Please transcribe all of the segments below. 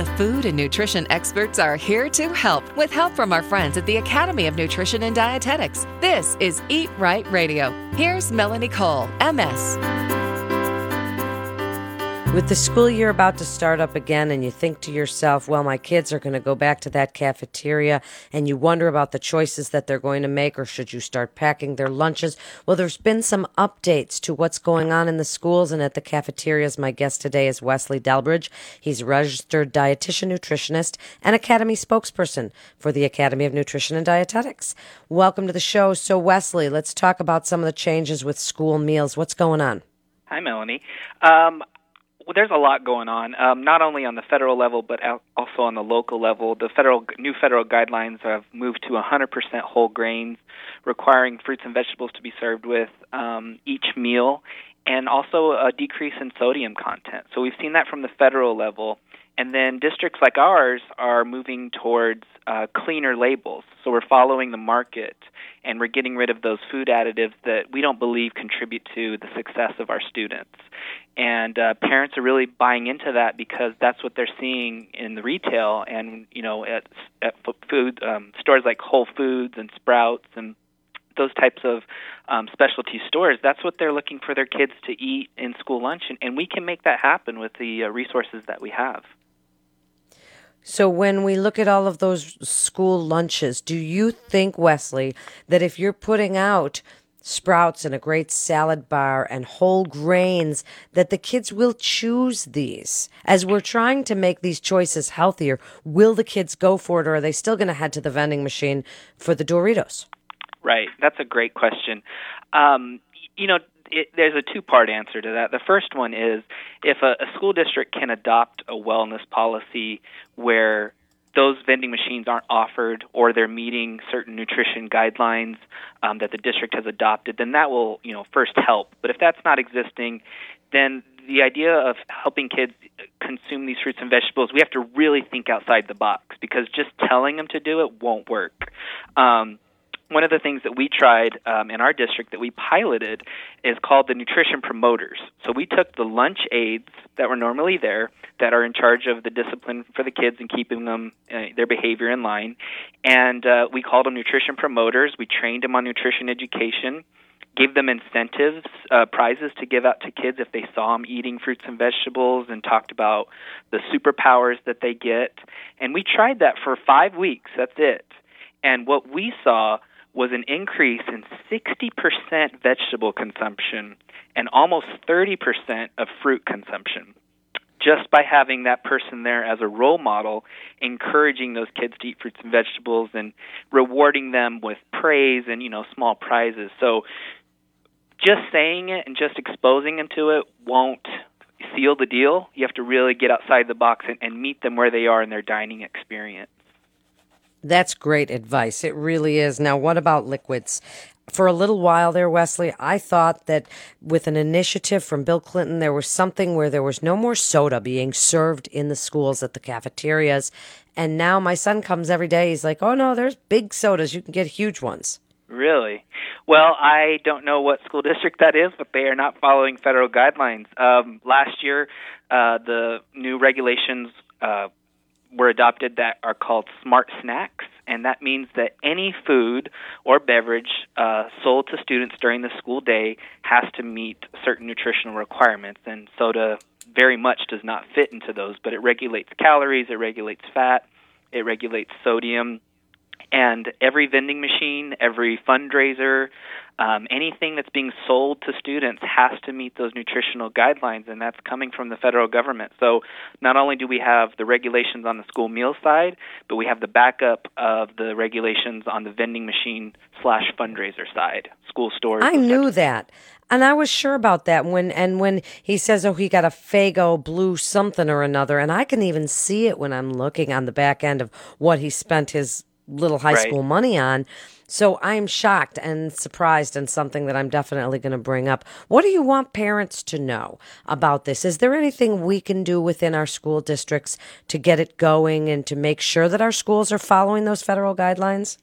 The food and nutrition experts are here to help with help from our friends at the Academy of Nutrition and Dietetics. This is Eat Right Radio. Here's Melanie Cole, MS. With the school year about to start up again, and you think to yourself, well, my kids are going to go back to that cafeteria, and you wonder about the choices that they're going to make, or should you start packing their lunches? Well, there's been some updates to what's going on in the schools and at the cafeterias. My guest today is Wesley Delbridge. He's registered dietitian, nutritionist, and Academy spokesperson for the Academy of Nutrition and Dietetics. Welcome to the show. So, Wesley, let's talk about some of the changes with school meals. What's going on? Hi, Melanie. Um, well, there's a lot going on, um, not only on the federal level but also on the local level. The federal new federal guidelines have moved to 100% whole grains, requiring fruits and vegetables to be served with um, each meal, and also a decrease in sodium content. So we've seen that from the federal level. And then districts like ours are moving towards uh, cleaner labels. So we're following the market and we're getting rid of those food additives that we don't believe contribute to the success of our students. And uh, parents are really buying into that because that's what they're seeing in the retail and you know at at food um, stores like Whole Foods and Sprouts and those types of um, specialty stores, that's what they're looking for their kids to eat in school lunch, and, and we can make that happen with the uh, resources that we have. So, when we look at all of those school lunches, do you think, Wesley, that if you're putting out sprouts and a great salad bar and whole grains, that the kids will choose these? As we're trying to make these choices healthier, will the kids go for it or are they still going to head to the vending machine for the Doritos? Right. That's a great question. Um, you know, it, there's a two part answer to that. The first one is if a, a school district can adopt a wellness policy where those vending machines aren't offered or they're meeting certain nutrition guidelines um, that the district has adopted, then that will, you know, first help. But if that's not existing, then the idea of helping kids consume these fruits and vegetables, we have to really think outside the box because just telling them to do it won't work. Um, one of the things that we tried um, in our district that we piloted is called the nutrition promoters. So we took the lunch aides that were normally there, that are in charge of the discipline for the kids and keeping them uh, their behavior in line, and uh, we called them nutrition promoters. We trained them on nutrition education. Gave them incentives, uh, prizes to give out to kids if they saw them eating fruits and vegetables, and talked about the superpowers that they get. And we tried that for five weeks. That's it. And what we saw was an increase in 60% vegetable consumption and almost 30% of fruit consumption just by having that person there as a role model, encouraging those kids to eat fruits and vegetables and rewarding them with praise and you know small prizes. So just saying it and just exposing them to it won't seal the deal. You have to really get outside the box and, and meet them where they are in their dining experience. That's great advice. It really is. Now, what about liquids? For a little while there, Wesley, I thought that with an initiative from Bill Clinton, there was something where there was no more soda being served in the schools at the cafeterias. And now my son comes every day. He's like, oh no, there's big sodas. You can get huge ones. Really? Well, I don't know what school district that is, but they are not following federal guidelines. Um, last year, uh, the new regulations uh, were adopted that are called smart snacks, and that means that any food or beverage uh, sold to students during the school day has to meet certain nutritional requirements. And soda very much does not fit into those, but it regulates calories, it regulates fat, it regulates sodium, and every vending machine, every fundraiser, um, anything that's being sold to students has to meet those nutritional guidelines, and that's coming from the federal government. So not only do we have the regulations on the school meal side, but we have the backup of the regulations on the vending machine slash fundraiser side, school stores. I knew that. And I was sure about that when and when he says, "Oh, he got a Faygo blue something or another," and I can even see it when I'm looking on the back end of what he spent his little high right. school money on. So I'm shocked and surprised and something that I'm definitely going to bring up. What do you want parents to know about this? Is there anything we can do within our school districts to get it going and to make sure that our schools are following those federal guidelines?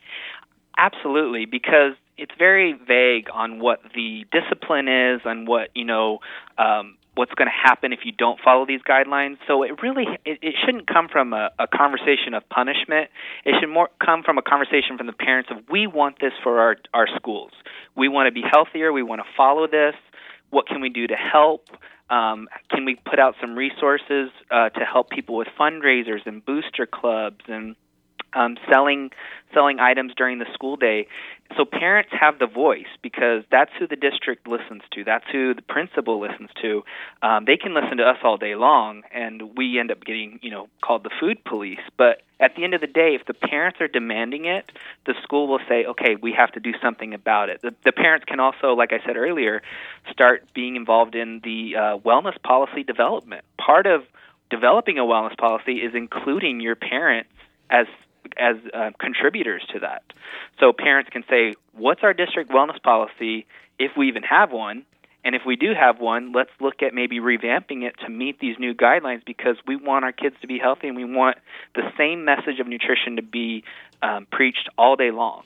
Absolutely, because it's very vague on what the discipline is and what, you know, um, what's going to happen if you don't follow these guidelines. So it really it, it shouldn't come from a, a conversation of punishment. It should more come from a conversation from the parents of we want this for our our schools. We want to be healthier. We want to follow this. What can we do to help? Um, can we put out some resources uh, to help people with fundraisers and booster clubs and um, selling selling items during the school day. So parents have the voice because that's who the district listens to. That's who the principal listens to. Um, they can listen to us all day long, and we end up getting you know called the food police. But at the end of the day, if the parents are demanding it, the school will say, okay, we have to do something about it. The, the parents can also, like I said earlier, start being involved in the uh, wellness policy development. Part of developing a wellness policy is including your parents as as uh, contributors to that. So parents can say, "What's our district wellness policy if we even have one?" And if we do have one, let's look at maybe revamping it to meet these new guidelines because we want our kids to be healthy and we want the same message of nutrition to be um, preached all day long.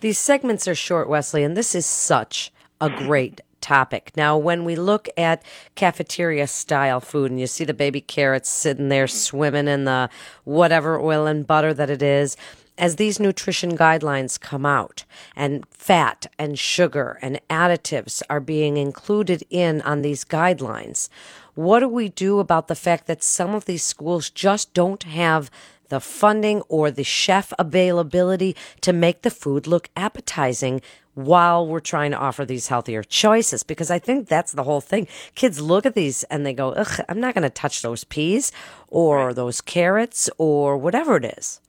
These segments are short, Wesley, and this is such a great topic. Now, when we look at cafeteria style food and you see the baby carrots sitting there mm. swimming in the whatever oil and butter that it is, as these nutrition guidelines come out and fat and sugar and additives are being included in on these guidelines, what do we do about the fact that some of these schools just don't have the funding or the chef availability to make the food look appetizing while we're trying to offer these healthier choices because I think that's the whole thing. Kids look at these and they go, Ugh, I'm not going to touch those peas or right. those carrots or whatever it is.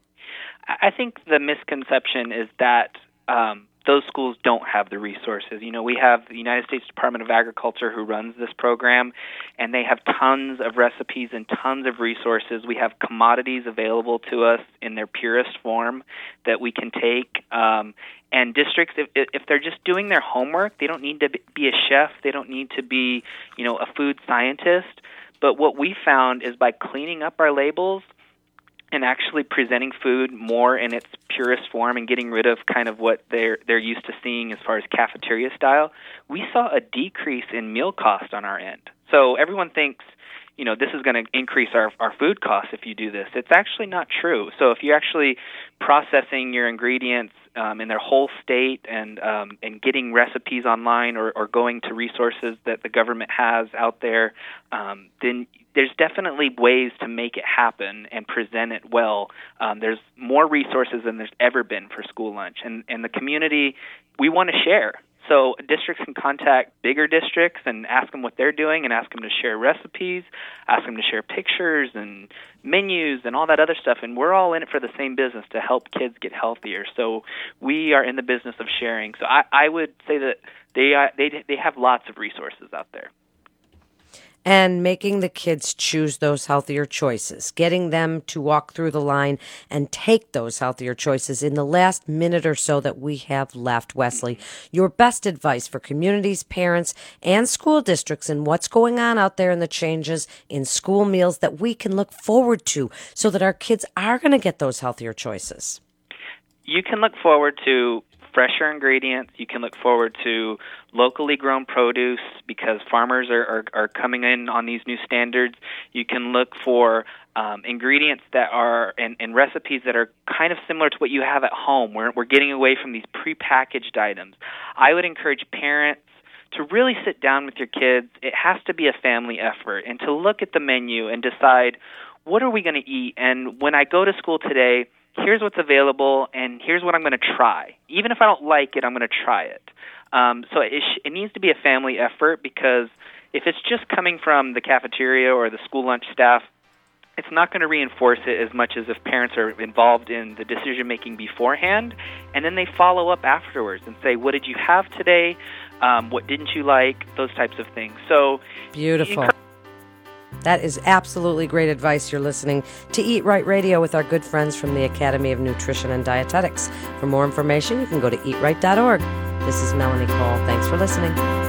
I think the misconception is that um, those schools don't have the resources. You know, we have the United States Department of Agriculture who runs this program, and they have tons of recipes and tons of resources. We have commodities available to us in their purest form that we can take. Um, and districts, if, if they're just doing their homework, they don't need to be a chef. They don't need to be, you know, a food scientist. But what we found is by cleaning up our labels – and actually presenting food more in its purest form and getting rid of kind of what they're they're used to seeing as far as cafeteria style, we saw a decrease in meal cost on our end. So everyone thinks, you know, this is going to increase our our food costs if you do this. It's actually not true. So if you're actually processing your ingredients um, in their whole state and um, and getting recipes online or, or going to resources that the government has out there, um, then there's definitely ways to make it happen and present it well. Um, there's more resources than there's ever been for school lunch, and and the community we want to share. So districts can contact bigger districts and ask them what they're doing and ask them to share recipes, ask them to share pictures and menus and all that other stuff. And we're all in it for the same business to help kids get healthier. So we are in the business of sharing. So I, I would say that they, they, they have lots of resources out there and making the kids choose those healthier choices, getting them to walk through the line and take those healthier choices in the last minute or so that we have left. Wesley, your best advice for communities, parents, and school districts and what's going on out there in the changes in school meals that we can look forward to so that our kids are going to get those healthier choices. You can look forward to fresher ingredients. You can look forward to locally grown produce because farmers are, are, are coming in on these new standards. You can look for um, ingredients that are and, and recipes that are kind of similar to what you have at home. We're, we're getting away from these prepackaged items. I would encourage parents to really sit down with your kids. It has to be a family effort and to look at the menu and decide what are we going to eat. And when I go to school today, here's what's available and here's what I'm going to try. Even if I don't like it, I'm going to try it. Um, so it, sh- it needs to be a family effort because if it's just coming from the cafeteria or the school lunch staff, it's not going to reinforce it as much as if parents are involved in the decision making beforehand and then they follow up afterwards and say, What did you have today? Um, what didn't you like? Those types of things. So beautiful. That is absolutely great advice. You're listening to Eat Right Radio with our good friends from the Academy of Nutrition and Dietetics. For more information, you can go to eatright.org. This is Melanie Cole. Thanks for listening.